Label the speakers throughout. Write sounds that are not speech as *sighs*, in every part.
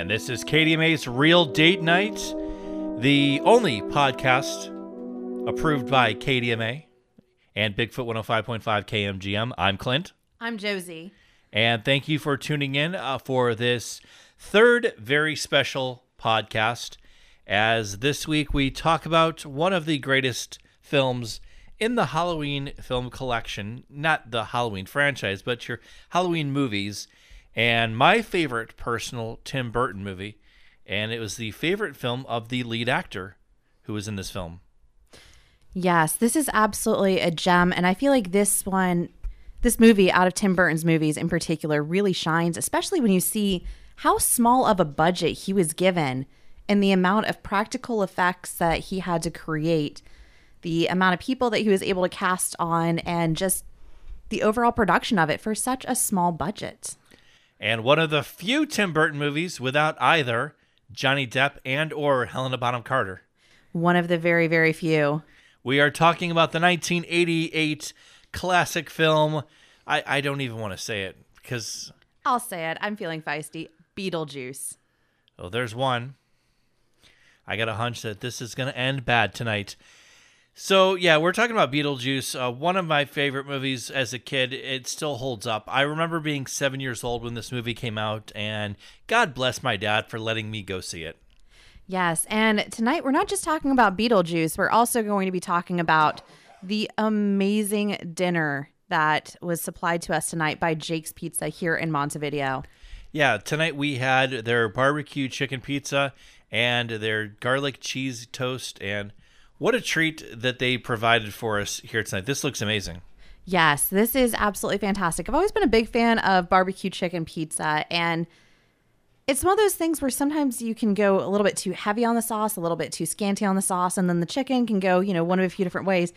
Speaker 1: And this is KDMA's Real Date Night, the only podcast approved by KDMA and Bigfoot 105.5 KMGM. I'm Clint.
Speaker 2: I'm Josie.
Speaker 1: And thank you for tuning in uh, for this third very special podcast. As this week we talk about one of the greatest films in the Halloween film collection, not the Halloween franchise, but your Halloween movies, and my favorite personal Tim Burton movie. And it was the favorite film of the lead actor who was in this film.
Speaker 2: Yes, this is absolutely a gem. And I feel like this one, this movie out of Tim Burton's movies in particular, really shines, especially when you see how small of a budget he was given and the amount of practical effects that he had to create, the amount of people that he was able to cast on, and just the overall production of it for such a small budget.
Speaker 1: And one of the few Tim Burton movies without either Johnny Depp and or Helena Bonham Carter.
Speaker 2: One of the very, very few.
Speaker 1: We are talking about the 1988 classic film. I, I don't even want to say it because.
Speaker 2: I'll say it. I'm feeling feisty. Beetlejuice.
Speaker 1: Oh, there's one. I got a hunch that this is going to end bad tonight. So, yeah, we're talking about Beetlejuice, uh, one of my favorite movies as a kid. It still holds up. I remember being seven years old when this movie came out, and God bless my dad for letting me go see it.
Speaker 2: Yes. And tonight we're not just talking about Beetlejuice, we're also going to be talking about the amazing dinner that was supplied to us tonight by Jake's Pizza here in Montevideo.
Speaker 1: Yeah, tonight we had their barbecue chicken pizza and their garlic cheese toast. And what a treat that they provided for us here tonight. This looks amazing.
Speaker 2: Yes, this is absolutely fantastic. I've always been a big fan of barbecue chicken pizza. And it's one of those things where sometimes you can go a little bit too heavy on the sauce, a little bit too scanty on the sauce, and then the chicken can go, you know, one of a few different ways.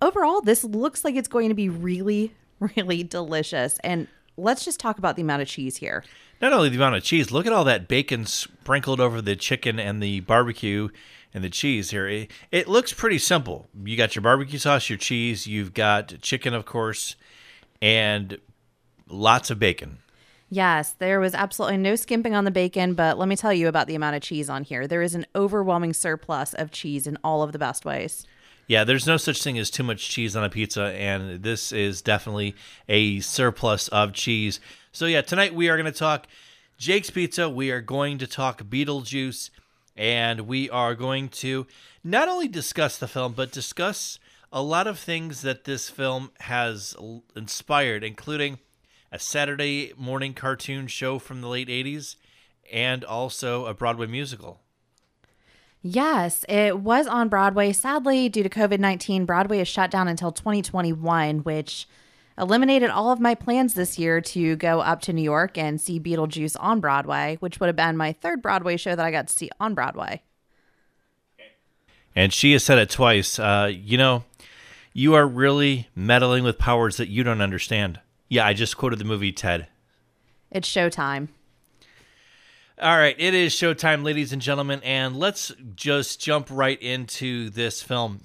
Speaker 2: Overall, this looks like it's going to be really, *laughs* really delicious. And let's just talk about the amount of cheese here.
Speaker 1: Not only the amount of cheese, look at all that bacon sprinkled over the chicken and the barbecue and the cheese here. It, it looks pretty simple. You got your barbecue sauce, your cheese, you've got chicken, of course, and lots of bacon.
Speaker 2: Yes, there was absolutely no skimping on the bacon, but let me tell you about the amount of cheese on here. There is an overwhelming surplus of cheese in all of the best ways.
Speaker 1: Yeah, there's no such thing as too much cheese on a pizza, and this is definitely a surplus of cheese. So, yeah, tonight we are going to talk Jake's Pizza. We are going to talk Beetlejuice, and we are going to not only discuss the film, but discuss a lot of things that this film has inspired, including a Saturday morning cartoon show from the late 80s, and also a Broadway musical.
Speaker 2: Yes, it was on Broadway. Sadly, due to COVID 19, Broadway is shut down until 2021, which eliminated all of my plans this year to go up to New York and see Beetlejuice on Broadway, which would have been my third Broadway show that I got to see on Broadway.
Speaker 1: And she has said it twice. Uh, you know, you are really meddling with powers that you don't understand. Yeah, I just quoted the movie Ted.
Speaker 2: It's showtime.
Speaker 1: All right, it is showtime, ladies and gentlemen, and let's just jump right into this film.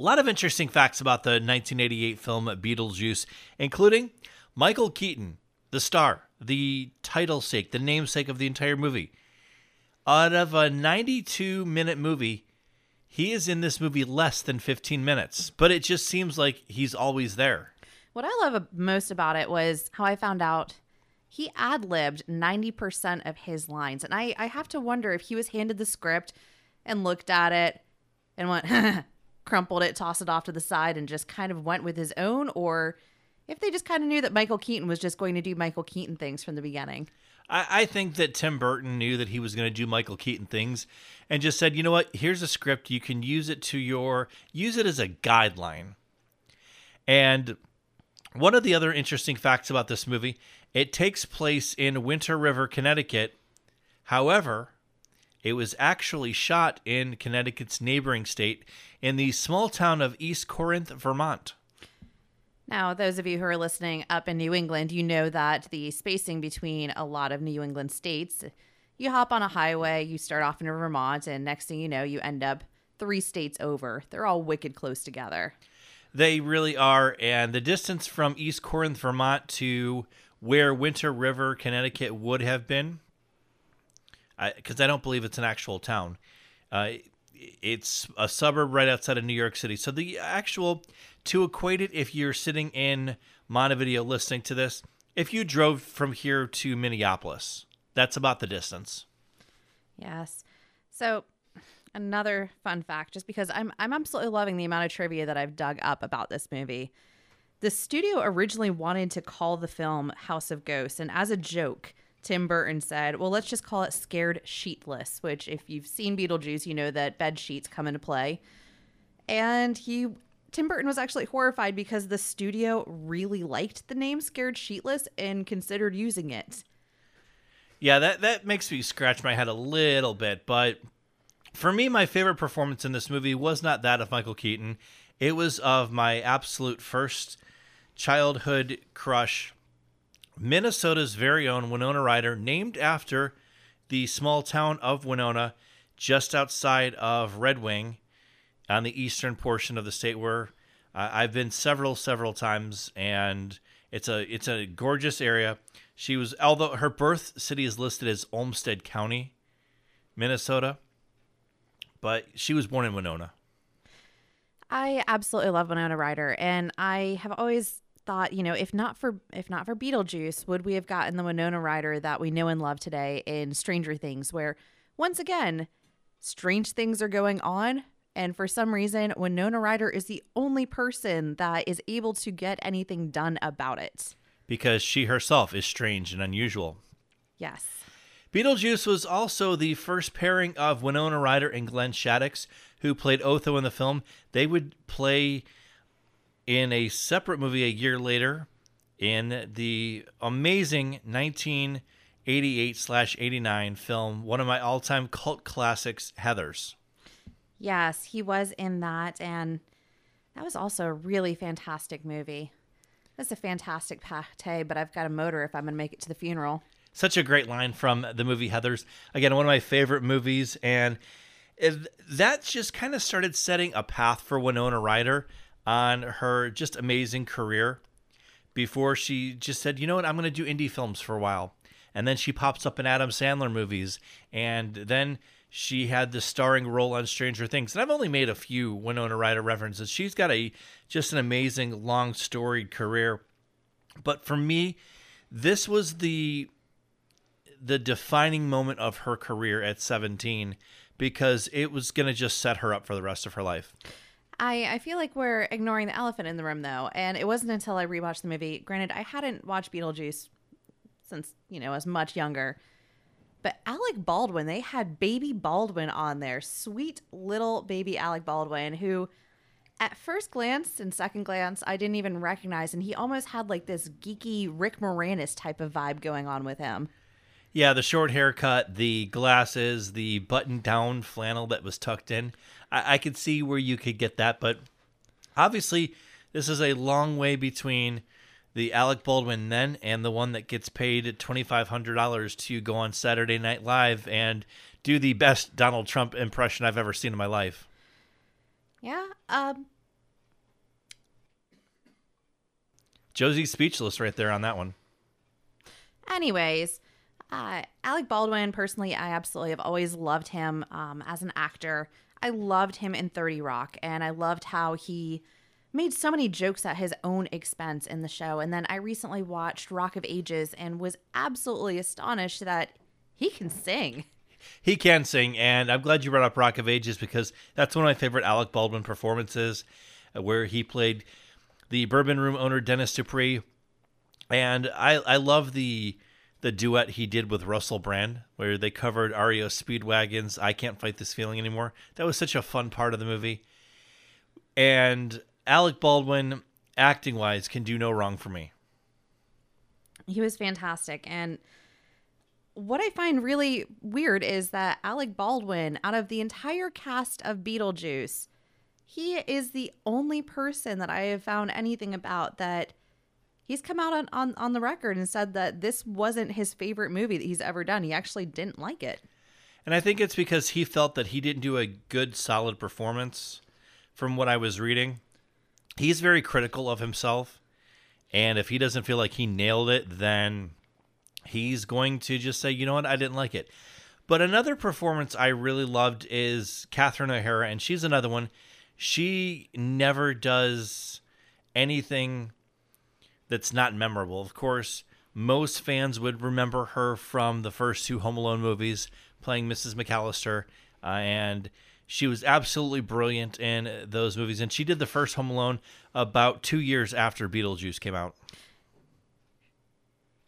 Speaker 1: A lot of interesting facts about the 1988 film Beetlejuice, including Michael Keaton, the star, the title sake, the namesake of the entire movie. Out of a 92 minute movie, he is in this movie less than 15 minutes, but it just seems like he's always there.
Speaker 2: What I love most about it was how I found out he ad libbed 90% of his lines. And I, I have to wonder if he was handed the script and looked at it and went, *laughs* crumpled it, tossed it off to the side, and just kind of went with his own, or if they just kind of knew that Michael Keaton was just going to do Michael Keaton things from the beginning.
Speaker 1: I, I think that Tim Burton knew that he was going to do Michael Keaton things and just said, you know what, here's a script. You can use it to your, use it as a guideline. And one of the other interesting facts about this movie, it takes place in Winter River, Connecticut. However, it was actually shot in Connecticut's neighboring state in the small town of East Corinth, Vermont.
Speaker 2: Now, those of you who are listening up in New England, you know that the spacing between a lot of New England states, you hop on a highway, you start off in Vermont, and next thing you know, you end up three states over. They're all wicked close together.
Speaker 1: They really are. And the distance from East Corinth, Vermont to where Winter River, Connecticut would have been because I, I, don't believe it's an actual town. Uh, it's a suburb right outside of New York City. So the actual to equate it, if you're sitting in Montevideo listening to this, if you drove from here to Minneapolis, that's about the distance.
Speaker 2: Yes. So another fun fact, just because I'm I'm absolutely loving the amount of trivia that I've dug up about this movie. The studio originally wanted to call the film House of Ghosts, and as a joke, Tim Burton said, "Well, let's just call it Scared Sheetless." Which, if you've seen Beetlejuice, you know that bed sheets come into play. And he Tim Burton was actually horrified because the studio really liked the name Scared Sheetless and considered using it.
Speaker 1: Yeah, that that makes me scratch my head a little bit, but for me my favorite performance in this movie was not that of Michael Keaton. It was of my absolute first childhood crush, Minnesota's very own Winona Ryder, named after the small town of Winona just outside of Red Wing on the eastern portion of the state where uh, I've been several several times and it's a it's a gorgeous area. She was although her birth city is listed as Olmsted County, Minnesota, but she was born in Winona.
Speaker 2: I absolutely love Winona Ryder and I have always thought, you know, if not for if not for Beetlejuice, would we have gotten the Winona Ryder that we know and love today in Stranger Things where once again, strange things are going on and for some reason, Winona Ryder is the only person that is able to get anything done about it
Speaker 1: because she herself is strange and unusual.
Speaker 2: Yes.
Speaker 1: Beetlejuice was also the first pairing of Winona Ryder and Glenn Shadix, who played Otho in the film. They would play in a separate movie a year later in the amazing 1988 slash 89 film, one of my all time cult classics, Heathers.
Speaker 2: Yes, he was in that. And that was also a really fantastic movie. That's a fantastic pate, but I've got a motor if I'm going to make it to the funeral.
Speaker 1: Such a great line from the movie Heathers. Again, one of my favorite movies. And that just kind of started setting a path for Winona Ryder on her just amazing career before she just said, you know what, I'm going to do indie films for a while. And then she pops up in Adam Sandler movies. And then she had the starring role on Stranger Things. And I've only made a few Winona Ryder references. She's got a just an amazing long storied career. But for me, this was the the defining moment of her career at 17 because it was going to just set her up for the rest of her life.
Speaker 2: I, I feel like we're ignoring the elephant in the room though, and it wasn't until I rewatched the movie. Granted, I hadn't watched Beetlejuice since, you know, I was much younger but Alec Baldwin, they had baby Baldwin on there. Sweet little baby Alec Baldwin, who at first glance and second glance, I didn't even recognize. And he almost had like this geeky Rick Moranis type of vibe going on with him.
Speaker 1: Yeah, the short haircut, the glasses, the button down flannel that was tucked in. I, I could see where you could get that, but obviously, this is a long way between the Alec Baldwin then and the one that gets paid $2,500 to go on Saturday Night Live and do the best Donald Trump impression I've ever seen in my life.
Speaker 2: Yeah. Um.
Speaker 1: Josie's speechless right there on that one.
Speaker 2: Anyways, uh, Alec Baldwin, personally, I absolutely have always loved him um, as an actor. I loved him in 30 Rock, and I loved how he made so many jokes at his own expense in the show. And then I recently watched Rock of Ages and was absolutely astonished that he can sing.
Speaker 1: He can sing, and I'm glad you brought up Rock of Ages because that's one of my favorite Alec Baldwin performances, uh, where he played the bourbon room owner Dennis Dupree, and I I love the the duet he did with Russell Brand, where they covered REO Speedwagon's "I Can't Fight This Feeling Anymore." That was such a fun part of the movie, and Alec Baldwin, acting wise, can do no wrong for me.
Speaker 2: He was fantastic. And what I find really weird is that Alec Baldwin, out of the entire cast of Beetlejuice, he is the only person that I have found anything about that he's come out on, on, on the record and said that this wasn't his favorite movie that he's ever done. He actually didn't like it.
Speaker 1: And I think it's because he felt that he didn't do a good, solid performance from what I was reading he's very critical of himself. And if he doesn't feel like he nailed it, then he's going to just say, you know what, I didn't like it. But another performance I really loved is Catherine O'Hara, and she's another one. She never does anything that's not memorable. Of course, most fans would remember her from the first two Home Alone movies, playing Mrs. McAllister, uh, and she was absolutely brilliant in those movies. And she did the first Home Alone about two years after Beetlejuice came out.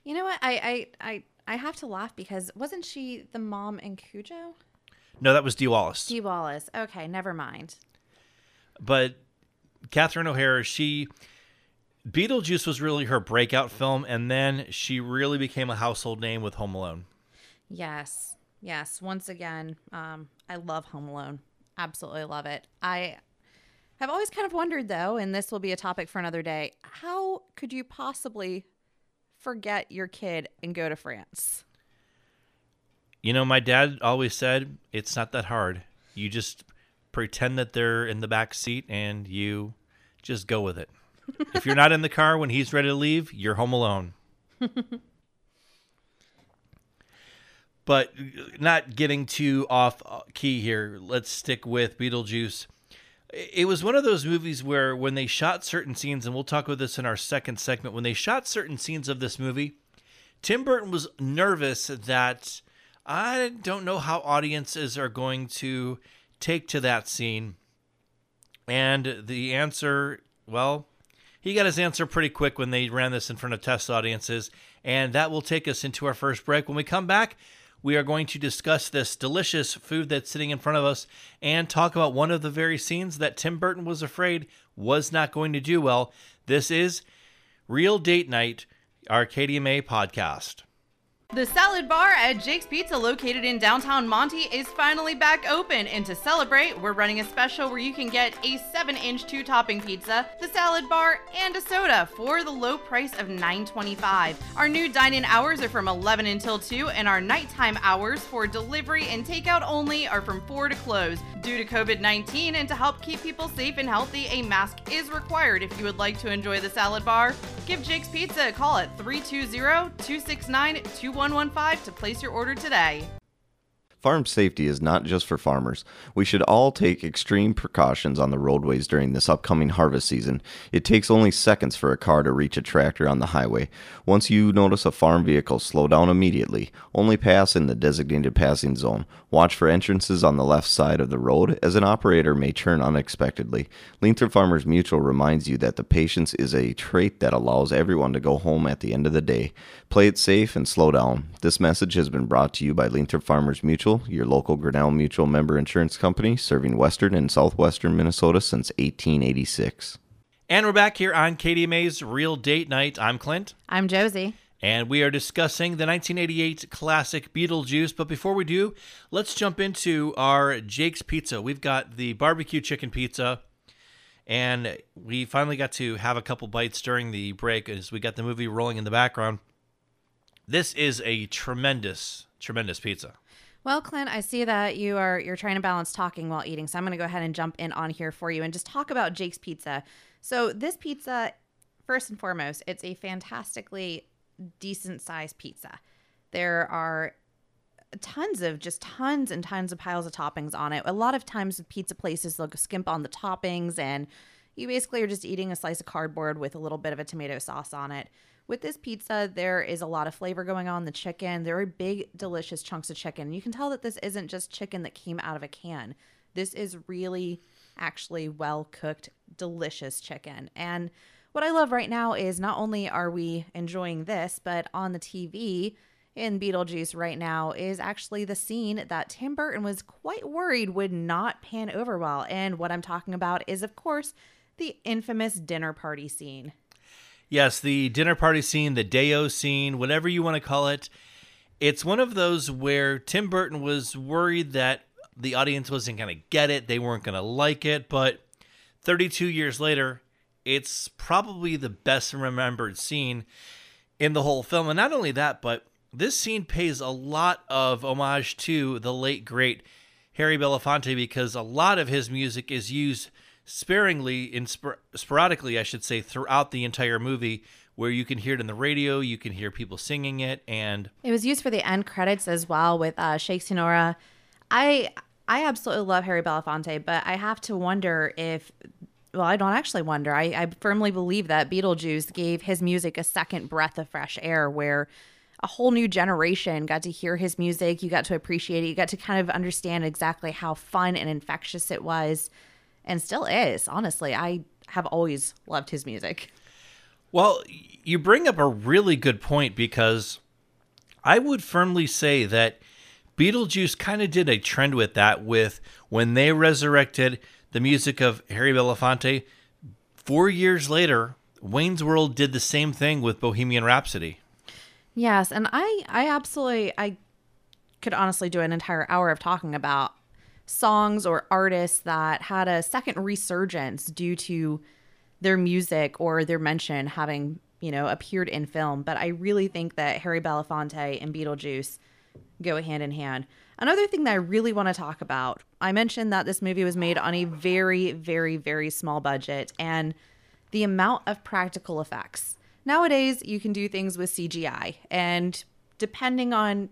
Speaker 2: You know what? I I I, I have to laugh because wasn't she the mom in Cujo?
Speaker 1: No, that was Dee Wallace.
Speaker 2: Dee Wallace. Okay, never mind.
Speaker 1: But Catherine O'Hara, she Beetlejuice was really her breakout film, and then she really became a household name with Home Alone.
Speaker 2: Yes, yes. Once again, um, I love Home Alone. Absolutely love it. I have always kind of wondered, though, and this will be a topic for another day. How could you possibly forget your kid and go to France?
Speaker 1: You know, my dad always said it's not that hard. You just pretend that they're in the back seat and you just go with it. If you're not in the car when he's ready to leave, you're home alone. *laughs* but uh, not getting too off uh, key here, let's stick with Beetlejuice. It was one of those movies where when they shot certain scenes, and we'll talk about this in our second segment, when they shot certain scenes of this movie, Tim Burton was nervous that I don't know how audiences are going to take to that scene. And the answer, well, he got his answer pretty quick when they ran this in front of test audiences. And that will take us into our first break. When we come back, we are going to discuss this delicious food that's sitting in front of us and talk about one of the very scenes that Tim Burton was afraid was not going to do well. This is Real Date Night, our KDMA podcast.
Speaker 3: The salad bar at Jake's Pizza, located in downtown Monty, is finally back open. And to celebrate, we're running a special where you can get a 7 inch two topping pizza, the salad bar, and a soda for the low price of $9.25. Our new dine in hours are from 11 until 2, and our nighttime hours for delivery and takeout only are from 4 to close. Due to COVID 19 and to help keep people safe and healthy, a mask is required if you would like to enjoy the salad bar. Give Jake's Pizza a call at 320 269 2115 to place your order today.
Speaker 4: Farm safety is not just for farmers. We should all take extreme precautions on the roadways during this upcoming harvest season. It takes only seconds for a car to reach a tractor on the highway. Once you notice a farm vehicle, slow down immediately. Only pass in the designated passing zone. Watch for entrances on the left side of the road, as an operator may turn unexpectedly. Leanther Farmers Mutual reminds you that the patience is a trait that allows everyone to go home at the end of the day. Play it safe and slow down. This message has been brought to you by Leanther Farmers Mutual Mutual, your local Grinnell Mutual member insurance company, serving western and southwestern Minnesota since 1886.
Speaker 1: And we're back here on KDMA's Real Date Night. I'm Clint.
Speaker 2: I'm Josie.
Speaker 1: And we are discussing the 1988 classic Beetlejuice. But before we do, let's jump into our Jake's Pizza. We've got the barbecue chicken pizza, and we finally got to have a couple bites during the break as we got the movie rolling in the background. This is a tremendous, tremendous pizza.
Speaker 2: Well, Clint, I see that you are you're trying to balance talking while eating, so I'm going to go ahead and jump in on here for you and just talk about Jake's Pizza. So this pizza, first and foremost, it's a fantastically decent sized pizza. There are tons of just tons and tons of piles of toppings on it. A lot of times with pizza places they'll skimp on the toppings and you basically are just eating a slice of cardboard with a little bit of a tomato sauce on it. With this pizza, there is a lot of flavor going on. The chicken, there are big, delicious chunks of chicken. You can tell that this isn't just chicken that came out of a can. This is really actually well cooked, delicious chicken. And what I love right now is not only are we enjoying this, but on the TV in Beetlejuice right now is actually the scene that Tim Burton was quite worried would not pan over well. And what I'm talking about is, of course, the infamous dinner party scene.
Speaker 1: Yes, the dinner party scene, the Day-O scene, whatever you want to call it. It's one of those where Tim Burton was worried that the audience wasn't going to get it, they weren't going to like it, but 32 years later, it's probably the best remembered scene in the whole film. And not only that, but this scene pays a lot of homage to the late great Harry Belafonte because a lot of his music is used sparingly in sporadically I should say throughout the entire movie where you can hear it in the radio, you can hear people singing it, and
Speaker 2: It was used for the end credits as well with uh, Shake Senora. I I absolutely love Harry Belafonte, but I have to wonder if well, I don't actually wonder. I, I firmly believe that Beetlejuice gave his music a second breath of fresh air where a whole new generation got to hear his music. You got to appreciate it. You got to kind of understand exactly how fun and infectious it was and still is. Honestly, I have always loved his music.
Speaker 1: Well, you bring up a really good point because I would firmly say that Beetlejuice kind of did a trend with that with when they resurrected the music of Harry Belafonte. Four years later, Wayne's World did the same thing with Bohemian Rhapsody.
Speaker 2: Yes, and I I absolutely I could honestly do an entire hour of talking about songs or artists that had a second resurgence due to their music or their mention having, you know, appeared in film, but I really think that Harry Belafonte and Beetlejuice go hand in hand. Another thing that I really want to talk about, I mentioned that this movie was made on a very, very, very small budget and the amount of practical effects. Nowadays, you can do things with CGI, and depending on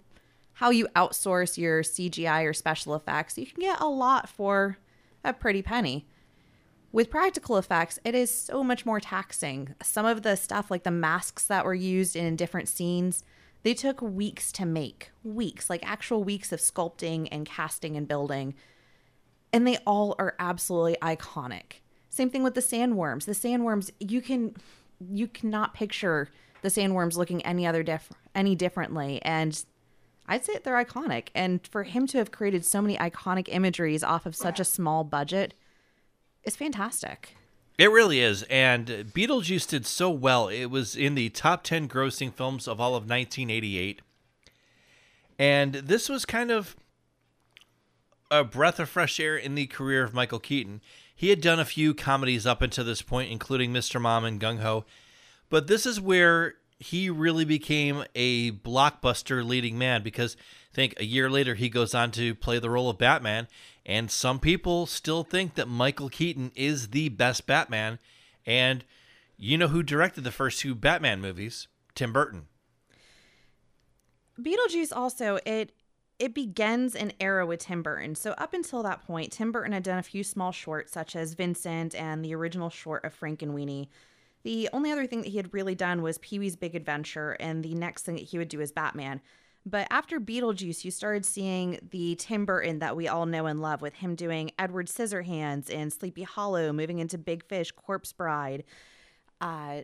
Speaker 2: how you outsource your CGI or special effects, you can get a lot for a pretty penny. With practical effects, it is so much more taxing. Some of the stuff, like the masks that were used in different scenes, they took weeks to make. Weeks, like actual weeks of sculpting and casting and building. And they all are absolutely iconic. Same thing with the sandworms. The sandworms, you can you cannot picture the sandworms looking any other diff- any differently and I'd say they're iconic. And for him to have created so many iconic imageries off of such a small budget is fantastic.
Speaker 1: It really is. And Beetlejuice did so well. It was in the top 10 grossing films of all of 1988. And this was kind of a breath of fresh air in the career of Michael Keaton. He had done a few comedies up until this point, including Mr. Mom and Gung Ho. But this is where he really became a blockbuster leading man because I think a year later he goes on to play the role of Batman. And some people still think that Michael Keaton is the best Batman. And you know who directed the first two Batman movies? Tim Burton.
Speaker 2: Beetlejuice also it it begins an era with Tim Burton. So up until that point, Tim Burton had done a few small shorts such as Vincent and the original short of Frankenweenie. The only other thing that he had really done was Pee Wee's Big Adventure, and the next thing that he would do is Batman. But after Beetlejuice, you started seeing the Tim Burton that we all know and love, with him doing Edward Scissorhands and Sleepy Hollow, moving into Big Fish, Corpse Bride, uh,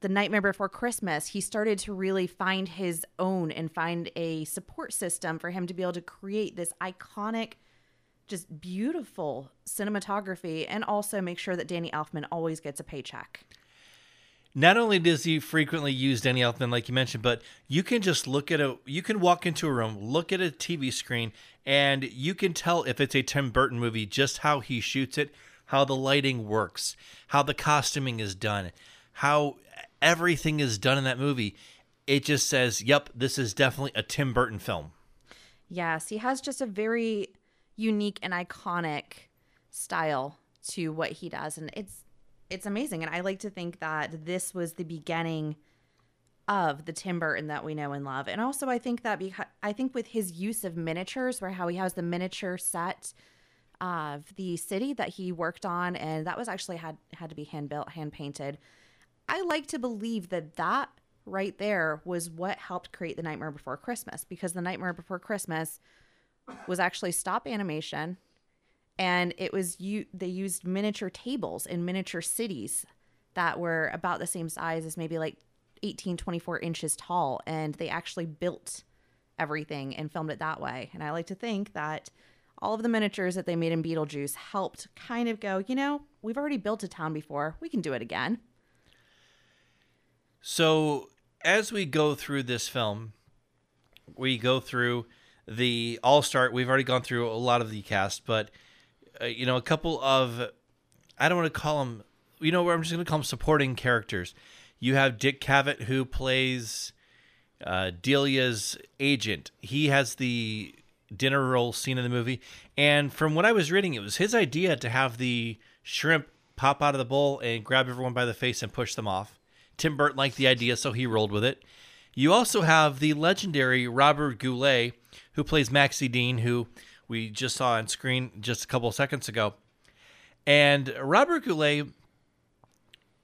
Speaker 2: The Nightmare Before Christmas. He started to really find his own and find a support system for him to be able to create this iconic, just beautiful cinematography, and also make sure that Danny Elfman always gets a paycheck.
Speaker 1: Not only does he frequently use Danny Elfman, like you mentioned, but you can just look at a, you can walk into a room, look at a TV screen, and you can tell if it's a Tim Burton movie just how he shoots it, how the lighting works, how the costuming is done, how everything is done in that movie. It just says, yep, this is definitely a Tim Burton film.
Speaker 2: Yes, he has just a very unique and iconic style to what he does and it's it's amazing and I like to think that this was the beginning of the Tim Burton that we know and love. And also I think that because I think with his use of miniatures where how he has the miniature set of the city that he worked on and that was actually had had to be hand built, hand painted. I like to believe that that right there was what helped create The Nightmare Before Christmas because The Nightmare Before Christmas was actually stop animation and it was you they used miniature tables in miniature cities that were about the same size as maybe like 18 24 inches tall and they actually built everything and filmed it that way and i like to think that all of the miniatures that they made in beetlejuice helped kind of go you know we've already built a town before we can do it again
Speaker 1: So as we go through this film, we go through the all star. We've already gone through a lot of the cast, but uh, you know, a couple of I don't want to call them. You know, I'm just going to call them supporting characters. You have Dick Cavett who plays uh, Delia's agent. He has the dinner roll scene in the movie, and from what I was reading, it was his idea to have the shrimp pop out of the bowl and grab everyone by the face and push them off. Tim Burton liked the idea, so he rolled with it. You also have the legendary Robert Goulet, who plays Maxie Dean, who we just saw on screen just a couple seconds ago. And Robert Goulet,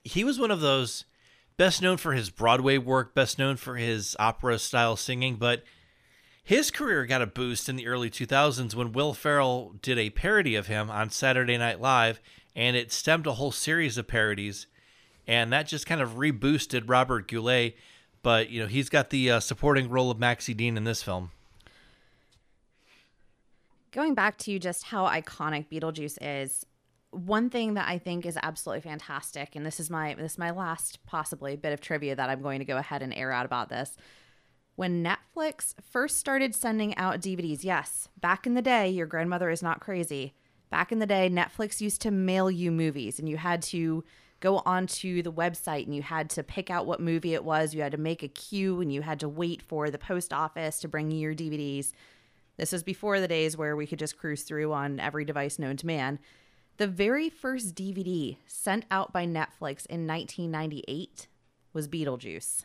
Speaker 1: he was one of those best known for his Broadway work, best known for his opera style singing, but his career got a boost in the early 2000s when Will Ferrell did a parody of him on Saturday Night Live, and it stemmed a whole series of parodies, and that just kind of reboosted Robert Goulet. But you know, he's got the uh, supporting role of Maxie Dean in this film.
Speaker 2: Going back to you, just how iconic Beetlejuice is, one thing that I think is absolutely fantastic, and this is my this is my last possibly bit of trivia that I'm going to go ahead and air out about this. When Netflix first started sending out DVDs, yes, back in the day, your grandmother is not crazy. Back in the day, Netflix used to mail you movies, and you had to go onto the website and you had to pick out what movie it was. You had to make a queue and you had to wait for the post office to bring you your DVDs. This was before the days where we could just cruise through on every device known to man. The very first DVD sent out by Netflix in 1998 was Beetlejuice.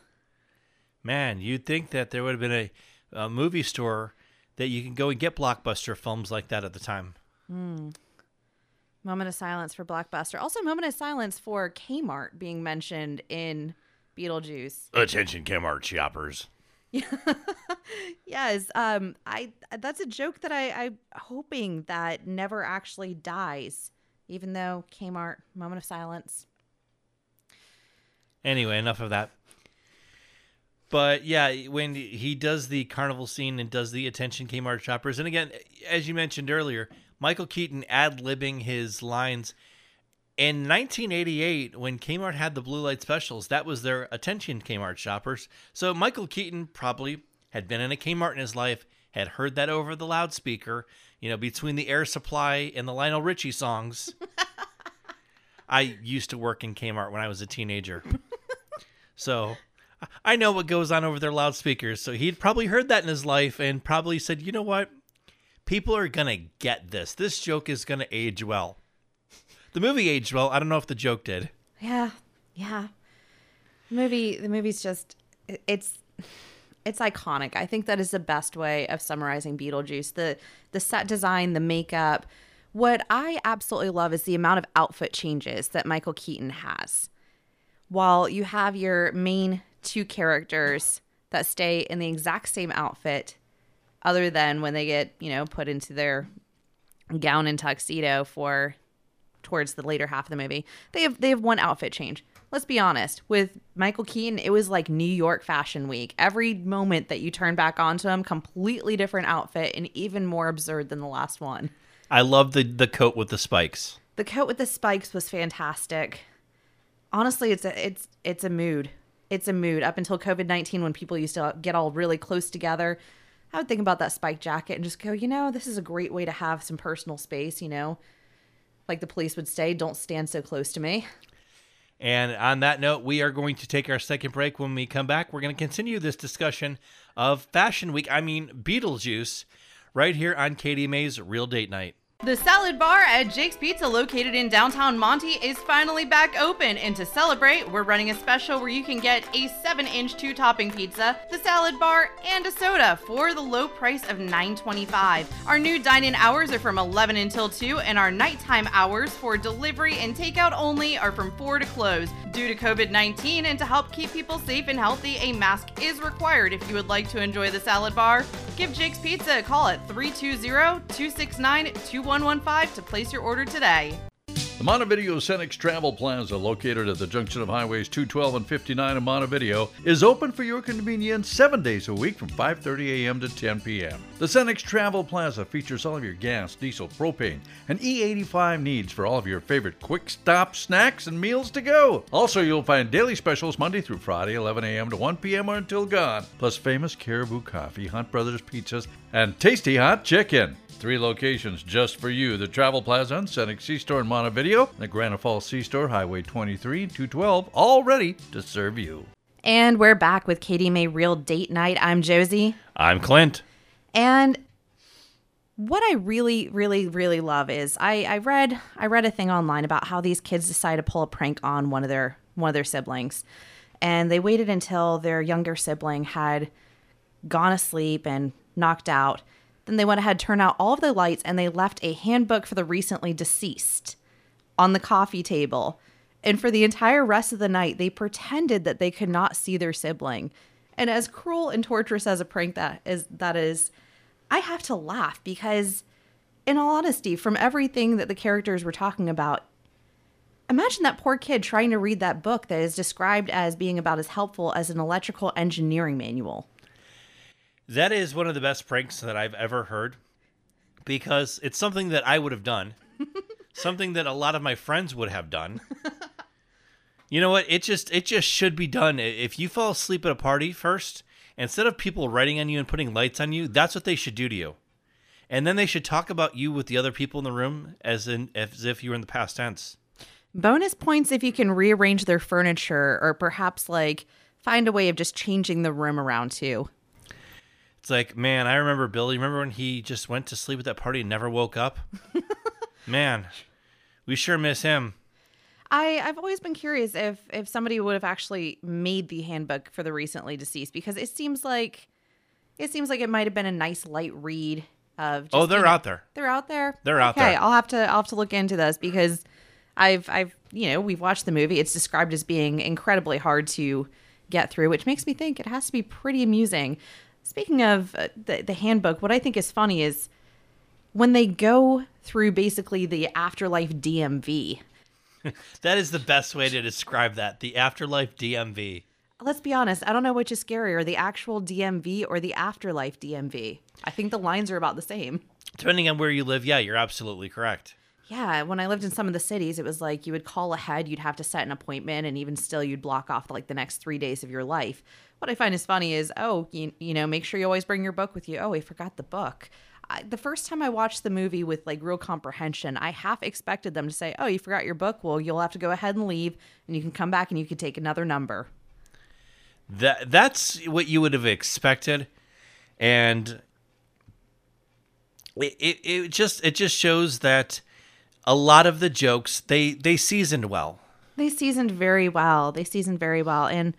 Speaker 1: Man, you'd think that there would have been a, a movie store that you can go and get blockbuster films like that at the time. Hmm.
Speaker 2: Moment of silence for Blockbuster. Also, moment of silence for Kmart being mentioned in Beetlejuice.
Speaker 1: Attention, Kmart shoppers. *laughs*
Speaker 2: Yes, um, I that's a joke that I I'm hoping that never actually dies. Even though Kmart, moment of silence.
Speaker 1: Anyway, enough of that. But yeah, when he does the carnival scene and does the attention Kmart shoppers, and again, as you mentioned earlier, Michael Keaton ad libbing his lines. In 1988, when Kmart had the blue light specials, that was their attention Kmart shoppers. So Michael Keaton probably had been in a Kmart in his life, had heard that over the loudspeaker, you know, between the air supply and the Lionel Richie songs. *laughs* I used to work in Kmart when I was a teenager. So I know what goes on over their loudspeakers. So he'd probably heard that in his life and probably said, you know what? People are going to get this. This joke is going to age well. The movie aged well. I don't know if the joke did.
Speaker 2: Yeah, yeah. The movie, the movie's just it's it's iconic. I think that is the best way of summarizing Beetlejuice. The the set design, the makeup. What I absolutely love is the amount of outfit changes that Michael Keaton has. While you have your main two characters that stay in the exact same outfit, other than when they get, you know, put into their gown and tuxedo for towards the later half of the movie. They have they have one outfit change. Let's be honest, with Michael Keaton, it was like New York Fashion Week. Every moment that you turn back onto him, completely different outfit and even more absurd than the last one.
Speaker 1: I love the, the coat with the spikes.
Speaker 2: The coat with the spikes was fantastic. Honestly, it's a it's it's a mood. It's a mood. Up until COVID nineteen, when people used to get all really close together, I would think about that spike jacket and just go, you know, this is a great way to have some personal space. You know, like the police would say, don't stand so close to me.
Speaker 1: And on that note, we are going to take our second break. When we come back, we're going to continue this discussion of Fashion Week. I mean, Beetlejuice, right here on KDMA's Real Date Night.
Speaker 3: The salad bar at Jake's Pizza, located in downtown Monty, is finally back open. And to celebrate, we're running a special where you can get a 7 inch two topping pizza, the salad bar, and a soda for the low price of $9.25. Our new dine in hours are from 11 until 2, and our nighttime hours for delivery and takeout only are from 4 to close. Due to COVID 19 and to help keep people safe and healthy, a mask is required if you would like to enjoy the salad bar. Give Jake's Pizza a call at 320 269 2115 to place your order today.
Speaker 5: The Montevideo Cenex Travel Plaza, located at the junction of Highways 212 and 59 in Montevideo, is open for your convenience seven days a week from 5:30 a.m. to 10 p.m. The Cenex Travel Plaza features all of your gas, diesel, propane, and E85 needs for all of your favorite quick stop snacks and meals to go. Also, you'll find daily specials Monday through Friday, 11 a.m. to 1 p.m. or until gone, plus famous Caribou Coffee, Hunt Brothers Pizzas, and tasty hot chicken. Three locations just for you the Travel Plaza and Cenex C Store in Montevideo, the Granite Falls C Store, Highway 23 and 212, all ready to serve you.
Speaker 2: And we're back with KDMA Real Date Night. I'm Josie.
Speaker 1: I'm Clint.
Speaker 2: And what I really, really, really love is I, I read I read a thing online about how these kids decide to pull a prank on one of their one of their siblings. and they waited until their younger sibling had gone asleep and knocked out. Then they went ahead, turned out all of the lights, and they left a handbook for the recently deceased on the coffee table. And for the entire rest of the night, they pretended that they could not see their sibling. And as cruel and torturous as a prank that is, that is, I have to laugh because, in all honesty, from everything that the characters were talking about, imagine that poor kid trying to read that book that is described as being about as helpful as an electrical engineering manual.
Speaker 1: That is one of the best pranks that I've ever heard because it's something that I would have done, *laughs* something that a lot of my friends would have done. you know what? It just it just should be done. If you fall asleep at a party first, instead of people writing on you and putting lights on you, that's what they should do to you. And then they should talk about you with the other people in the room as in as if you were in the past tense.
Speaker 2: Bonus points if you can rearrange their furniture or perhaps like find a way of just changing the room around too.
Speaker 1: It's like, man, I remember Billy. Remember when he just went to sleep at that party and never woke up? *laughs* man, we sure miss him.
Speaker 2: I, I've always been curious if if somebody would have actually made the handbook for the recently deceased because it seems like it seems like it might have been a nice light read of just,
Speaker 1: Oh, they're
Speaker 2: you know-
Speaker 1: out there.
Speaker 2: They're out there.
Speaker 1: They're out there. okay.
Speaker 2: I'll have to I'll have to look into this because I've I've you know we've watched the movie. It's described as being incredibly hard to get through, which makes me think it has to be pretty amusing. Speaking of uh, the the handbook, what I think is funny is when they go through basically the afterlife DMV. *laughs*
Speaker 1: That is the best way to describe that. The afterlife DMV.
Speaker 2: Let's be honest, I don't know which is scarier, the actual DMV or the afterlife DMV. I think the lines are about the same.
Speaker 1: Depending on where you live, yeah, you're absolutely correct.
Speaker 2: Yeah, when I lived in some of the cities, it was like you would call ahead, you'd have to set an appointment, and even still, you'd block off like the next three days of your life. What I find is funny is, oh, you, you know, make sure you always bring your book with you. Oh, I forgot the book. I, the first time I watched the movie with like real comprehension, I half expected them to say, "Oh, you forgot your book. Well, you'll have to go ahead and leave, and you can come back and you can take another number."
Speaker 1: That that's what you would have expected, and it, it, it just it just shows that a lot of the jokes they they seasoned well.
Speaker 2: They seasoned very well. They seasoned very well. And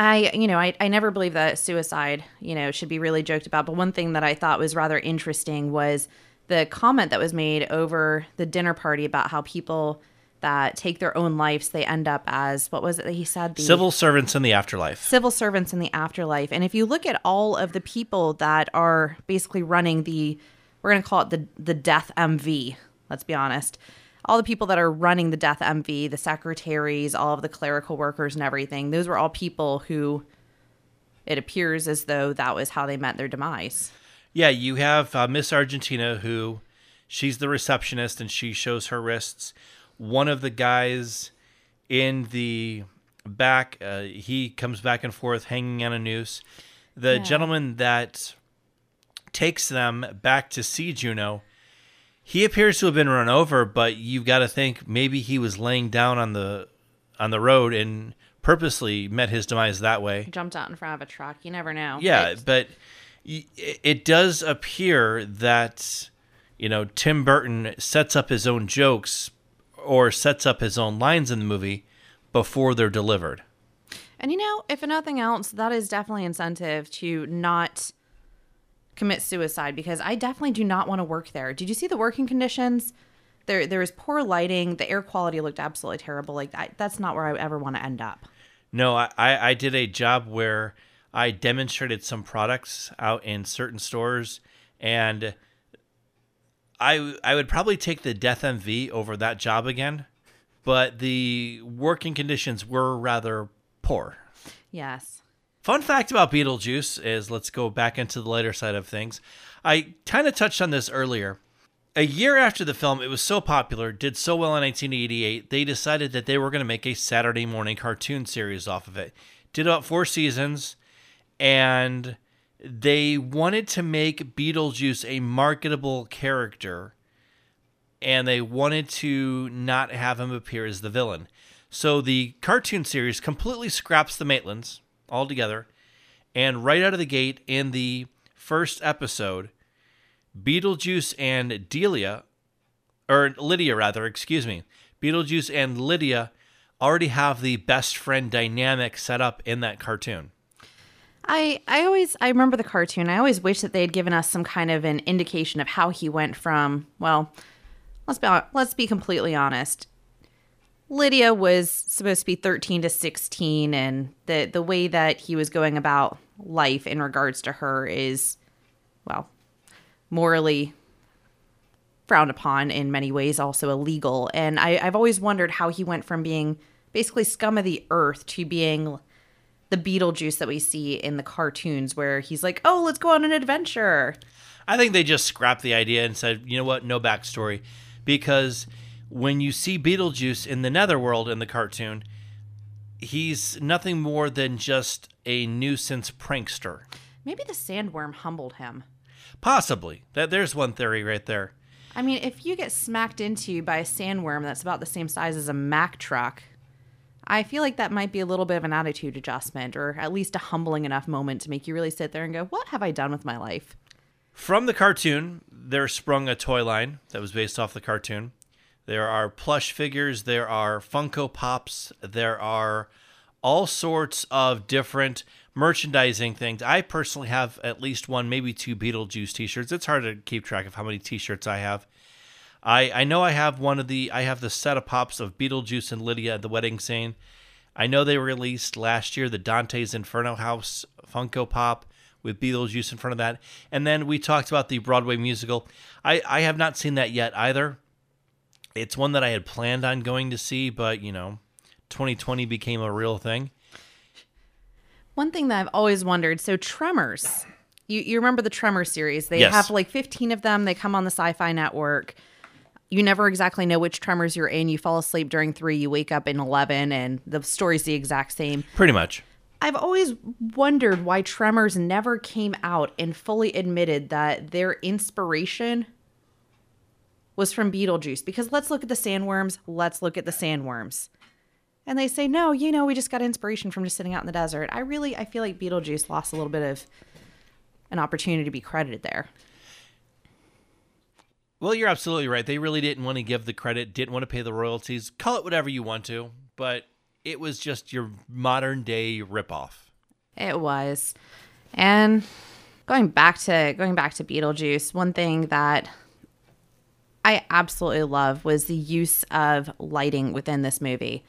Speaker 2: I, you know, I, I never believe that suicide, you know, should be really joked about. But one thing that I thought was rather interesting was the comment that was made over the dinner party about how people that take their own lives, they end up as, what was it that he said? The
Speaker 1: Civil servants in the afterlife.
Speaker 2: civil servants in the afterlife. And if you look at all of the people that are basically running the, we're going to call it the the death MV. Let's be honest. All the people that are running the death MV, the secretaries, all of the clerical workers, and everything. Those were all people who, it appears as though that was how they met their demise.
Speaker 1: Yeah, you have uh, Miss Argentina, who she's the receptionist and she shows her wrists. One of the guys in the back, uh, he comes back and forth hanging on a noose. The gentleman that takes them back to see Juno, he appears to have been run over, but you've got to think maybe he was laying down on the on the road and purposely met his demise that way.
Speaker 2: Jumped out in front of a truck. You never know.
Speaker 1: Yeah,
Speaker 2: It-
Speaker 1: but it does appear that you know Tim Burton sets up his own jokes or sets up his own lines in the movie before they're delivered.
Speaker 2: And you know, if nothing else, that is definitely incentive to not commit suicide because I definitely do not want to work there. Did you see the working conditions? There there was poor lighting, the air quality looked absolutely terrible. Like that, that's not where I ever want to end up.
Speaker 1: No, I, I I did a job where I demonstrated some products out in certain stores, and I I would probably take the Death MV over that job again, but the working conditions were rather poor.
Speaker 2: Yes.
Speaker 1: Fun fact about Beetlejuice is let's go back into the lighter side of things. I kind of touched on this earlier. A year after the film, it was so popular, did so well in 1988, they decided that they were going to make a Saturday morning cartoon series off of it. Did about four seasons, and they wanted to make Beetlejuice a marketable character, and they wanted to not have him appear as the villain. So the cartoon series completely scraps the Maitlands altogether, and right out of the gate in the first episode, Beetlejuice and Delia, or Lydia rather, excuse me, Beetlejuice and Lydia already have the best friend dynamic set up in that cartoon.
Speaker 2: I I always I remember the cartoon. I always wish that they had given us some kind of an indication of how he went from well, let's be let's be completely honest. Lydia was supposed to be 13 to 16 and the the way that he was going about life in regards to her is well, morally frowned upon in many ways, also illegal. And I, I've always wondered how he went from being basically scum of the earth to being the Beetlejuice that we see in the cartoons, where he's like, "Oh, let's go on an adventure."
Speaker 1: I think they just scrapped the idea and said, you know what, no backstory, because when you see Beetlejuice in the Netherworld in the cartoon, he's nothing more than just a nuisance prankster.
Speaker 2: Maybe the sandworm humbled him.
Speaker 1: Possibly. That there's one theory right there.
Speaker 2: I mean, if you get smacked into by a sandworm that's about the same size as a Mack truck, I feel like that might be a little bit of an attitude adjustment or at least a humbling enough moment to make you really sit there and go, What have I done with my life?
Speaker 1: From the cartoon, there sprung a toy line that was based off the cartoon. There are plush figures, there are Funko Pops, there are all sorts of different merchandising things. I personally have at least one, maybe two Beetlejuice t-shirts. It's hard to keep track of how many t-shirts I have. I I know I have one of the I have the set of pops of Beetlejuice and Lydia at the wedding scene. I know they released last year the Dante's Inferno House Funko Pop with Beetlejuice in front of that. And then we talked about the Broadway musical. I, I have not seen that yet either. It's one that I had planned on going to see, but you know, 2020 became a real thing.
Speaker 2: One thing that I've always wondered so, Tremors, you, you remember the Tremors series? They
Speaker 1: Yes.
Speaker 2: have like 15 of them, they come on the sci fi network. You never exactly know which Tremors you're in. You fall asleep during three, you wake up in 11, and the story's the exact same.
Speaker 1: Pretty much.
Speaker 2: I've always wondered why Tremors never came out and fully admitted that their inspiration was from Beetlejuice. Because let's look at the sandworms, let's look at the sandworms. And they say, no, you know, we just got inspiration from just sitting out in the desert. I really, I feel like Beetlejuice lost a little bit of an opportunity to be credited there.
Speaker 1: Well, you're absolutely right. They really didn't want to give the credit, didn't want to pay the royalties. Call it whatever you want to, but it was just your modern day ripoff.
Speaker 2: It was. And going back to going back to Beetlejuice, one thing that I absolutely love was the use of lighting within this movie.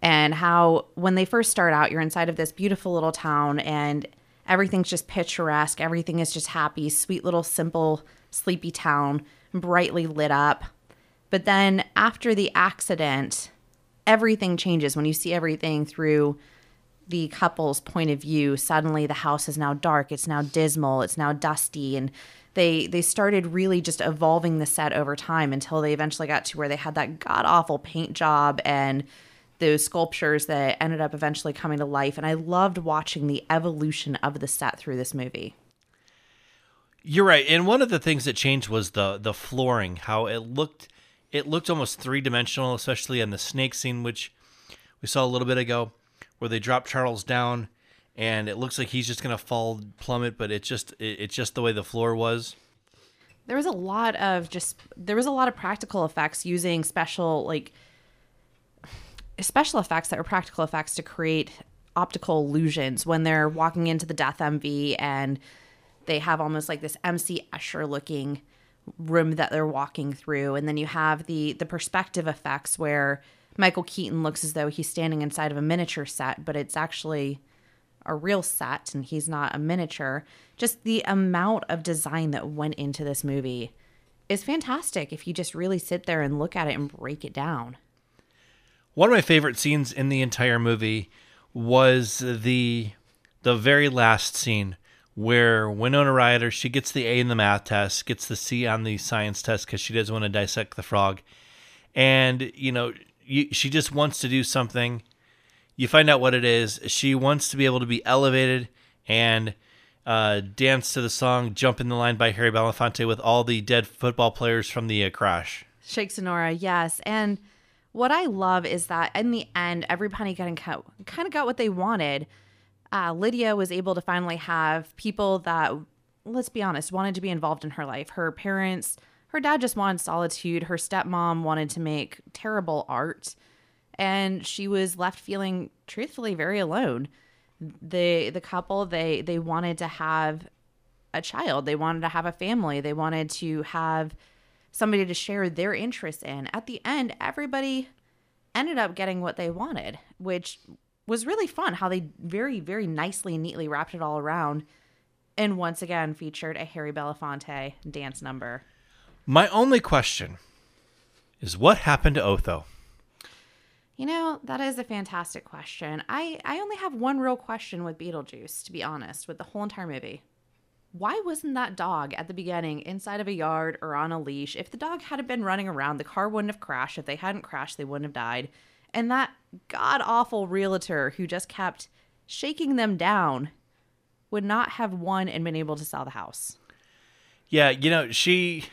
Speaker 2: And how when they first start out, you're inside of this beautiful little town and everything's just picturesque, everything is just happy, sweet little simple sleepy town, brightly lit up. But then after the accident, everything changes when you see everything through the couple's point of view suddenly the house is now dark it's now dismal it's now dusty and they they started really just evolving the set over time until they eventually got to where they had that god awful paint job and those sculptures that ended up eventually coming to life and i loved watching the evolution of the set through this movie
Speaker 1: You're right. And one of the things that changed was the the flooring, how it looked it looked almost three dimensional, especially in the snake scene, which we saw a little bit ago, where they drop Charles down and it looks like he's just gonna fall plummet, but it's just it, it's just the way the floor was.
Speaker 2: there was a lot of just there was a lot of practical effects using special like special effects that were practical effects to create optical illusions when they're walking into the death mv and they have almost like this mc escher looking room that they're walking through and then you have the the perspective effects where michael keaton looks as though he's standing inside of a miniature set but it's actually a real set and he's not a miniature. Just the amount of design that went into this movie is fantastic if you just really sit there and look at it and break it down.
Speaker 1: One of my favorite scenes in the entire movie was the the very last scene where Winona Ryder she gets the A in the math test, gets the C on the science test because she doesn't want to dissect the frog, and you know you, she just wants to do something. You find out what it is. She wants to be able to be elevated and uh, dance to the song "Jump in the Line" by Harry Belafonte with all the dead football players from the uh, crash.
Speaker 2: Shake Senora, yes. And what I love is that in the end, everybody kind of kind of got what they wanted. Uh, Lydia was able to finally have people that, let's be honest, wanted to be involved in her life. Her parents, her dad just wanted solitude. Her stepmom wanted to make terrible art. And she was left feeling truthfully very alone. The the couple they they wanted to have a child. They wanted to have a family. They wanted to have somebody to share their interests in. At the end, everybody ended up getting what they wanted, which was really fun how they very very nicely neatly wrapped it all around and once again featured a Harry Belafonte dance number.
Speaker 1: My only question is what happened to Otho?
Speaker 2: You know, that is a fantastic question. I, I only have one real question with Beetlejuice, to be honest, with the whole entire movie. Why wasn't that dog at the beginning inside of a yard or on a leash? If the dog hadn't been running around, the car wouldn't have crashed. If they hadn't crashed, they wouldn't have died. And that god awful realtor who just kept shaking them down would not have won and been able to sell the house.
Speaker 1: Yeah, you know, she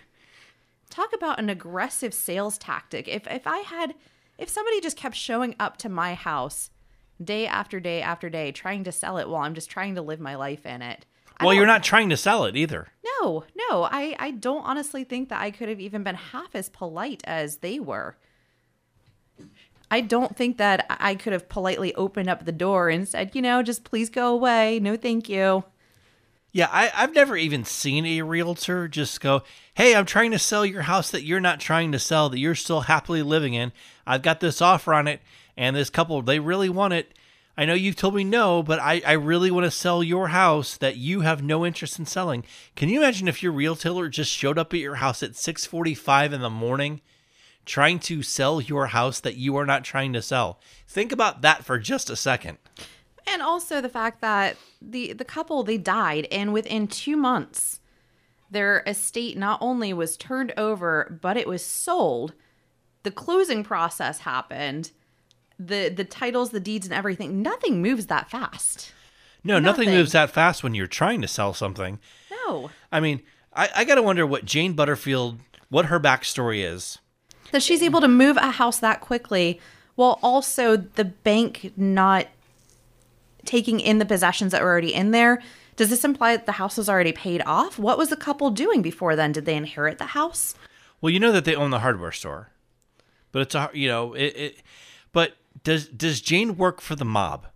Speaker 2: Talk about an aggressive sales tactic. If if I had if somebody just kept showing up to my house day after day after day trying to sell it while I'm just trying to live my life in it. I
Speaker 1: Well, you're
Speaker 2: don't-
Speaker 1: trying to sell it either.
Speaker 2: No, no. I I don't honestly think that I could have even been half as polite as they were. I don't think that I could have politely opened up the door and said, you know, just please go away. No, thank you.
Speaker 1: Yeah, I, I've never even seen a realtor just go, Hey, I'm trying to sell your house that you're not trying to sell, that you're still happily living in. I've got this offer on it, and this couple, they really want it. I know you've told me no, but I, I really want to sell your house that you have no interest in selling. Can you imagine if your realtor just showed up at your house at 645 in the morning trying to sell your house that you are not trying to sell? Think about that for just a second.
Speaker 2: And also the fact that the the couple they died and within 2 months their estate not only was turned over but it was sold. The closing process happened. The the titles, the deeds and everything, nothing moves that fast.
Speaker 1: No, nothing,
Speaker 2: Nothing.
Speaker 1: moves that fast when you're trying to sell something.
Speaker 2: No.
Speaker 1: I mean, I, I got to wonder what Jane Butterfield, what her backstory is.
Speaker 2: that she's able to move a house that quickly while also the bank not taking in the possessions that were already in there. Does this imply that the house was already paid off? What was the couple doing before then? Did they inherit the house?
Speaker 1: Well, you know that they own the hardware store, but it's a you know it. it but does does Jane work for the mob?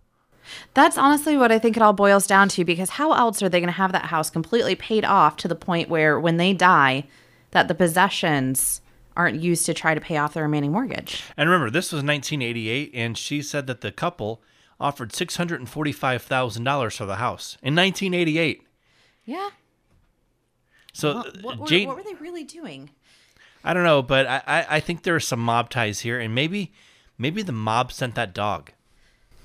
Speaker 2: That's honestly what I think it all boils down to because how else are they going to have that house completely paid off to the point where when they die that the possessions aren't used to try to pay off the remaining mortgage?
Speaker 1: And remember, this was 1988, and she said that the couple offered six hundred and forty-five thousand dollars for the house in 1988.
Speaker 2: Yeah.
Speaker 1: So
Speaker 2: What, uh, what, were,
Speaker 1: Jane,
Speaker 2: what were they really doing?
Speaker 1: I don't know, but I, I I think there are some mob ties here, and maybe maybe the mob sent that dog.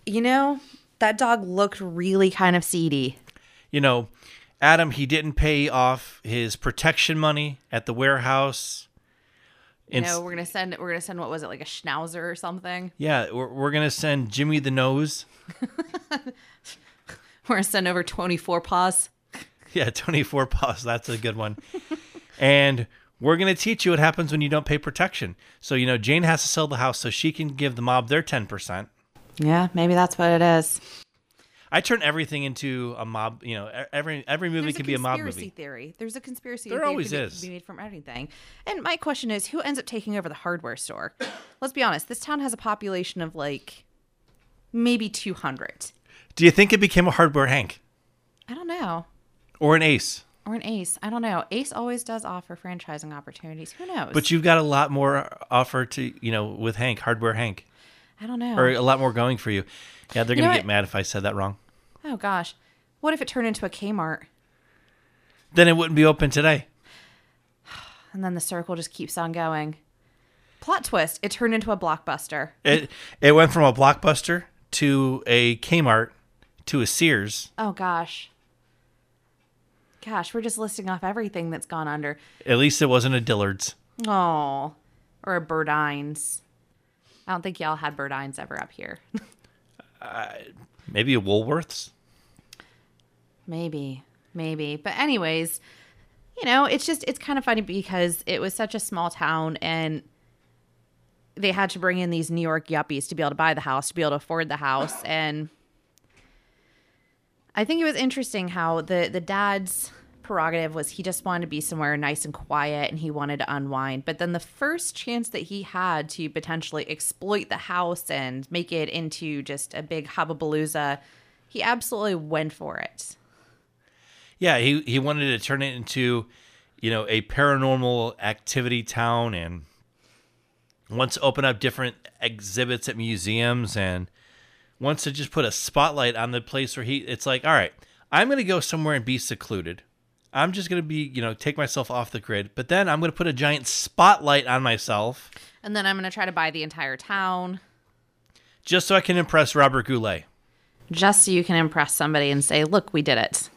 Speaker 2: You know, that dog looked really kind of seedy.
Speaker 1: you know, Adam, he didn't pay off his protection money at the warehouse.
Speaker 2: You know, we're gonna send we're gonna send what was it like a schnauzer or something?
Speaker 1: yeah, we're, we're going to send Jimmy the Nose. *laughs*
Speaker 2: We're gonna send over twenty four paws. *laughs*
Speaker 1: Yeah, 24 paws. That's a good one. *laughs* and we're going to teach you what happens when you don't pay protection. So, you know, Jane has to sell the house so she can give the mob their 10%.
Speaker 2: Yeah, maybe that's what it is.
Speaker 1: I turn everything into a mob, you know, every every movie
Speaker 2: There's
Speaker 1: can
Speaker 2: a
Speaker 1: be a mob
Speaker 2: conspiracy
Speaker 1: movie.
Speaker 2: theory. There's a conspiracy.
Speaker 1: There
Speaker 2: theory
Speaker 1: always
Speaker 2: could
Speaker 1: is.
Speaker 2: Be made from anything. And my question is, who ends up taking over the hardware store? *coughs* Let's be honest. This town has a population of like maybe two hundred.
Speaker 1: Do you think it became a hardware Hank
Speaker 2: I don't know.
Speaker 1: or an Ace?
Speaker 2: Or an Ace. I don't know. Ace always does offer franchising opportunities. Who knows?
Speaker 1: But you've got a lot more offer to, you know, with Hank, hardware Hank.
Speaker 2: I don't know.
Speaker 1: or a lot more going for you. Yeah, they're
Speaker 2: You
Speaker 1: gonna get mad if I said that wrong.
Speaker 2: Oh gosh. What if it turned into a Kmart?
Speaker 1: Then it wouldn't be open today. *sighs*
Speaker 2: And then the circle just keeps on going. Plot twist, it turned into a blockbuster.
Speaker 1: It it went from a blockbuster to a Kmart to a Sears.
Speaker 2: Oh gosh. Gosh, we're just listing off everything that's gone under.
Speaker 1: At least it wasn't a Dillard's.
Speaker 2: Oh, or a Burdines. I don't think y'all had Burdines ever up here. *laughs*
Speaker 1: Uh, maybe a Woolworths.
Speaker 2: Maybe, maybe. But anyways, you know, it's just it's kind of funny because it was such a small town and they had to bring in these New York yuppies to be able to buy the house, to be able to afford the house and I think it was interesting how the the dad's prerogative was he just wanted to be somewhere nice and quiet and he wanted to unwind. But then the first chance that he had to potentially exploit the house and make it into just a big hubbabalooza, he absolutely went for it.
Speaker 1: Yeah, he he wanted to turn it into, you know, a paranormal activity town and wants to open up different exhibits at museums and wants to just put a spotlight on the place where he it's like, all right, I'm going to go somewhere and be secluded. I'm just going to be, you know, take myself off the grid, but then I'm going to put a giant spotlight on myself
Speaker 2: And then I'm going to try to buy the entire town
Speaker 1: just so I can impress Robert Goulet.
Speaker 2: just so you can impress somebody and say, look, we did it.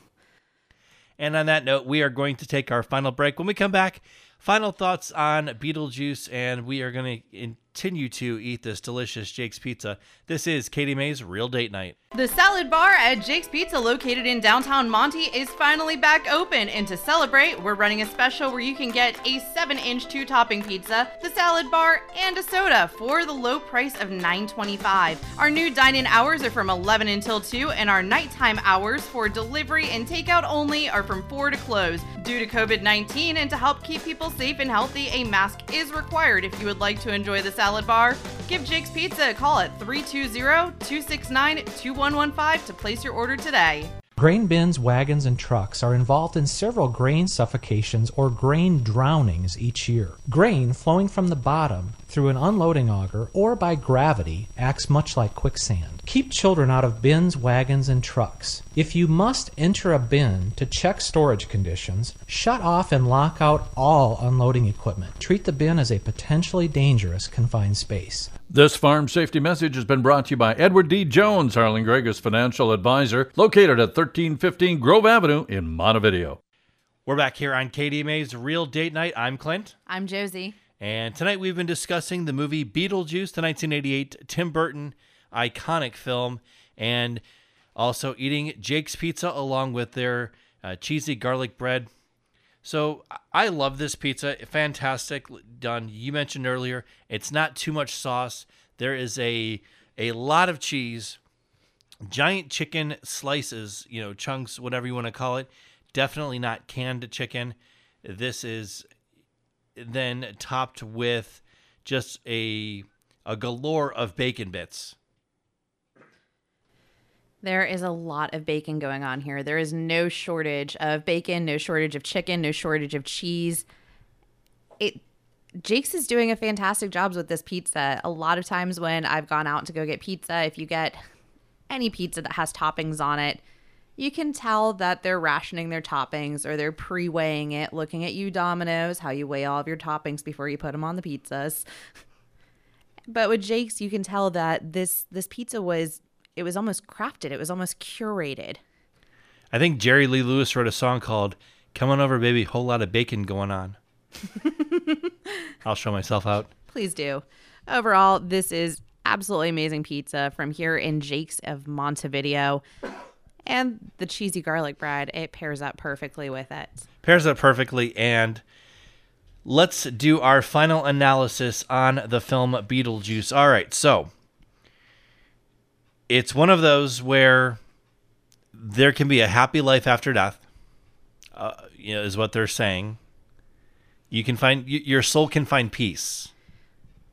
Speaker 1: And on that note, we are going to take our final break. When we come back, final thoughts on Beetlejuice, and we are going to continue to eat this delicious Jake's Pizza. This is KDMA's Real Date Night.
Speaker 3: The salad bar at Jake's Pizza, located in downtown Monty, is finally back open. And to celebrate, we're running a special where you can get a 7 inch two topping pizza, the salad bar, and a soda for the low price of $9.25. Our new dine in hours are from 11 until 2, and our nighttime hours for delivery and takeout only are from 4 to close. Due to COVID 19 and to help keep people safe and healthy, a mask is required if you would like to enjoy the salad bar. Give Jake's Pizza a call at 320 269 2115 to place your order today.
Speaker 6: Grain bins, wagons, and trucks are involved in several grain suffocations or grain drownings each year. Grain flowing from the bottom through an unloading auger or by gravity acts much like quicksand. Keep children out of bins, wagons, and trucks. If you must enter a bin to check storage conditions, shut off and lock out all unloading equipment. Treat the bin as a potentially dangerous confined space.
Speaker 5: This farm safety message has been brought to you by Edward D. Jones, Harlan Gregus Financial Advisor, located at 1315 Grove Avenue in Montevideo.
Speaker 1: We're back here on KDMA's Real Date Night. I'm Clint.
Speaker 2: I'm Josie.
Speaker 1: And tonight we've been discussing the movie Beetlejuice, the 1988 Tim Burton iconic film, and also eating Jake's Pizza along with their uh, cheesy garlic bread. So I love this pizza. Fantastic done. You mentioned earlier, it's not too much sauce. There is a a lot of cheese, giant chicken slices, you know, chunks, whatever you want to call it. Definitely not canned chicken. This is then topped with just a a galore of bacon bits.
Speaker 2: There is a lot of bacon going on here. There is no shortage of bacon, no shortage of chicken, no shortage of cheese. It Jake's is doing a fantastic job with this pizza. A lot of times when I've gone out to go get pizza, if you get any pizza that has toppings on it, you can tell that they're rationing their toppings or they're pre-weighing it, looking at you Domino's, how you weigh all of your toppings before you put them on the pizzas. *laughs* But with Jake's, you can tell that this this pizza was it was almost crafted. It was almost curated.
Speaker 1: I think Jerry Lee Lewis wrote a song called "Come On Over, Baby, Whole Lot of Bacon Going On." *laughs* I'll show myself out.
Speaker 2: Please do. Overall, this is absolutely amazing pizza from here in Jake's of Montevideo. And the cheesy garlic bread, it pairs up perfectly with it.
Speaker 1: Pairs up perfectly, and let's do our final analysis on the film Beetlejuice. All right, so it's one of those where there can be a happy life after death, uh, you know, is what they're saying. You can find your soul can find peace.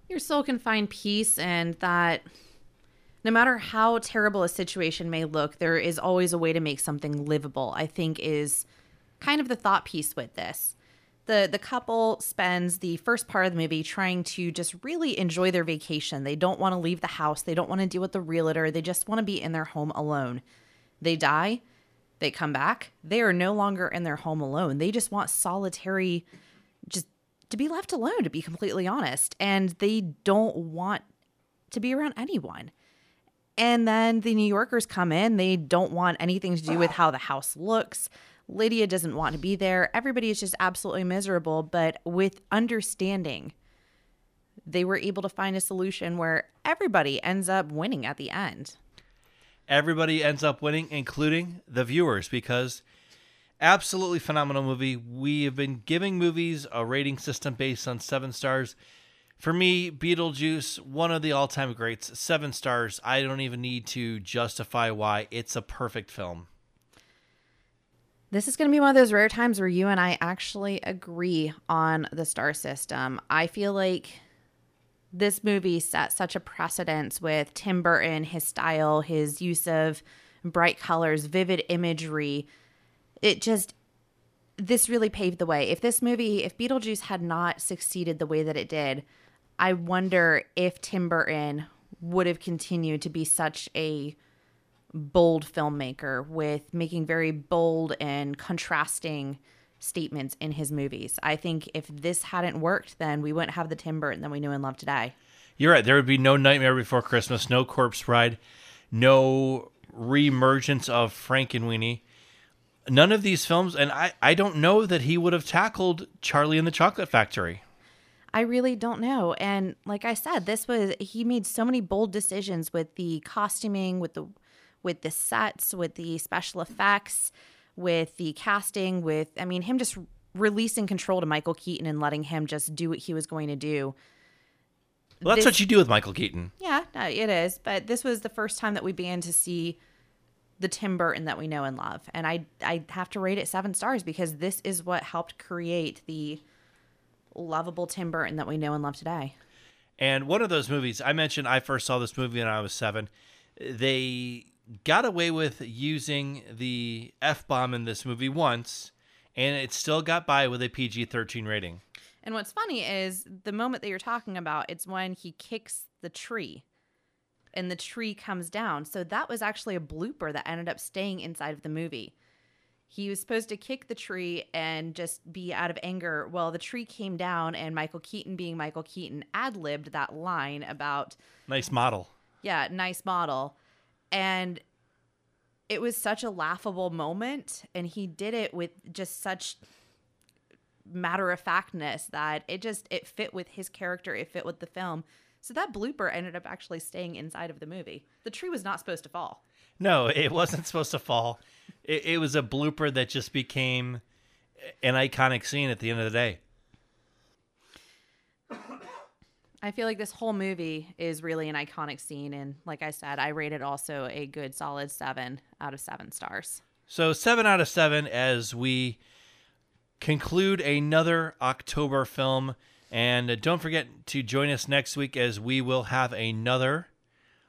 Speaker 2: Your soul can find peace, and that no matter how terrible a situation may look, there is always a way to make something livable, I think is kind of the thought piece with this. The the couple spends the first part of the movie trying to just really enjoy their vacation. They don't want to leave the house. They don't want to deal with the realtor. They just want to be in their home alone. They die, they come back. They are no longer in their home alone. They just want solitary just to be left alone to be completely honest, and they don't want to be around anyone. And then the New Yorkers come in. They don't want anything to do with how the house looks. Lydia doesn't want to be there. Everybody is just absolutely miserable. But with understanding, they were able to find a solution where everybody ends up winning at the end.
Speaker 1: Everybody ends up winning, including the viewers, because absolutely phenomenal movie. We have been giving movies a rating system based on seven stars. For me, Beetlejuice, one of the all time greats, seven stars. I don't even need to justify why. It's a perfect film.
Speaker 2: This is going to be one of those rare times where you and I actually agree on the star system. I feel like this movie set such a precedence with Tim Burton, his style, his use of bright colors, vivid imagery. It just, this really paved the way. If this movie, if Beetlejuice had not succeeded the way that it did, I wonder if Tim Burton would have continued to be such a bold filmmaker with making very bold and contrasting statements in his movies. I think if this hadn't worked, then we wouldn't have the Tim Burton that we knew and love today.
Speaker 1: You're right. There would be no Nightmare Before Christmas, no Corpse Bride, no reemergence of Frank and Frankenweenie. None of these films, and I, I don't know that he would have tackled Charlie and the Chocolate Factory.
Speaker 2: I really don't know. And like I said, this was he made so many bold decisions with the costuming, with the with the sets, with the special effects, with the casting, with, I mean, him just releasing control to Michael Keaton and letting him just do what he was going to do.
Speaker 1: Well, that's this, what you do with Michael Keaton.
Speaker 2: Yeah, it is. But this was the first time that we began to see the Tim Burton that we know and love. And I I have to rate it seven stars because this is what helped create the lovable Tim Burton that we know and love today.
Speaker 1: And one of those movies I mentioned, I first saw this movie when I was seven. They got away with using the F bomb in this movie once, and it still got by with a PG 13 rating.
Speaker 2: And what's funny is the moment that you're talking about, it's when he kicks the tree and the tree comes down. So that was actually a blooper that ended up staying inside of the movie. He was supposed to kick the tree and just be out of anger. Well, the tree came down, and Michael Keaton, being Michael Keaton, ad libbed that line about.
Speaker 1: Nice model.
Speaker 2: Yeah, nice model and it was such a laughable moment and he did it with just such matter of factness that it just it fit with his character it fit with the film so that blooper ended up actually staying inside of the movie the tree was not supposed to fall
Speaker 1: no it wasn't *laughs* supposed to fall it, it was a blooper that just became an iconic scene at the end of the day
Speaker 2: I feel like this whole movie is really an iconic scene. And like I said, I rated it also a good solid seven out of seven stars.
Speaker 1: So, seven out of seven as we conclude another October film. And uh, don't forget to join us next week as we will have another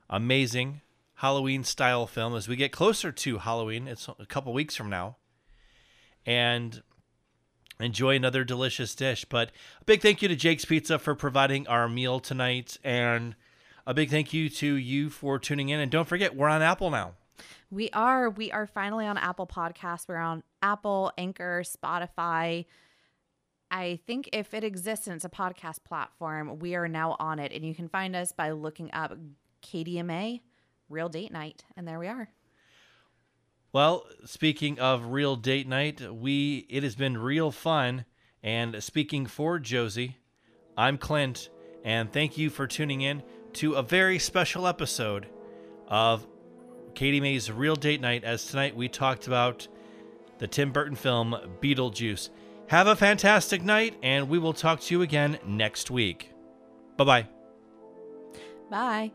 Speaker 1: amazing Halloween style film as we get closer to Halloween. It's a couple weeks from now. And enjoy another delicious dish. But a big thank you to Jake's Pizza for providing our meal tonight. And a big thank you to you for tuning in. And don't forget, we're on Apple now.
Speaker 2: We are. We are finally on Apple Podcasts. We're on Apple, Anchor, Spotify. I think if it exists and it's a podcast platform, we are now on it. And you can find us by looking up KDMA, Real Date Night. And there we are.
Speaker 1: Well, speaking of real date night, we it has been real fun. And speaking for Josie, I'm Clint, and thank you for tuning in to a very special episode of KDMA's Real Date Night. As tonight we talked about the Tim Burton film Beetlejuice. Have a fantastic night, and we will talk to you again next week. Bye-bye.
Speaker 2: Bye.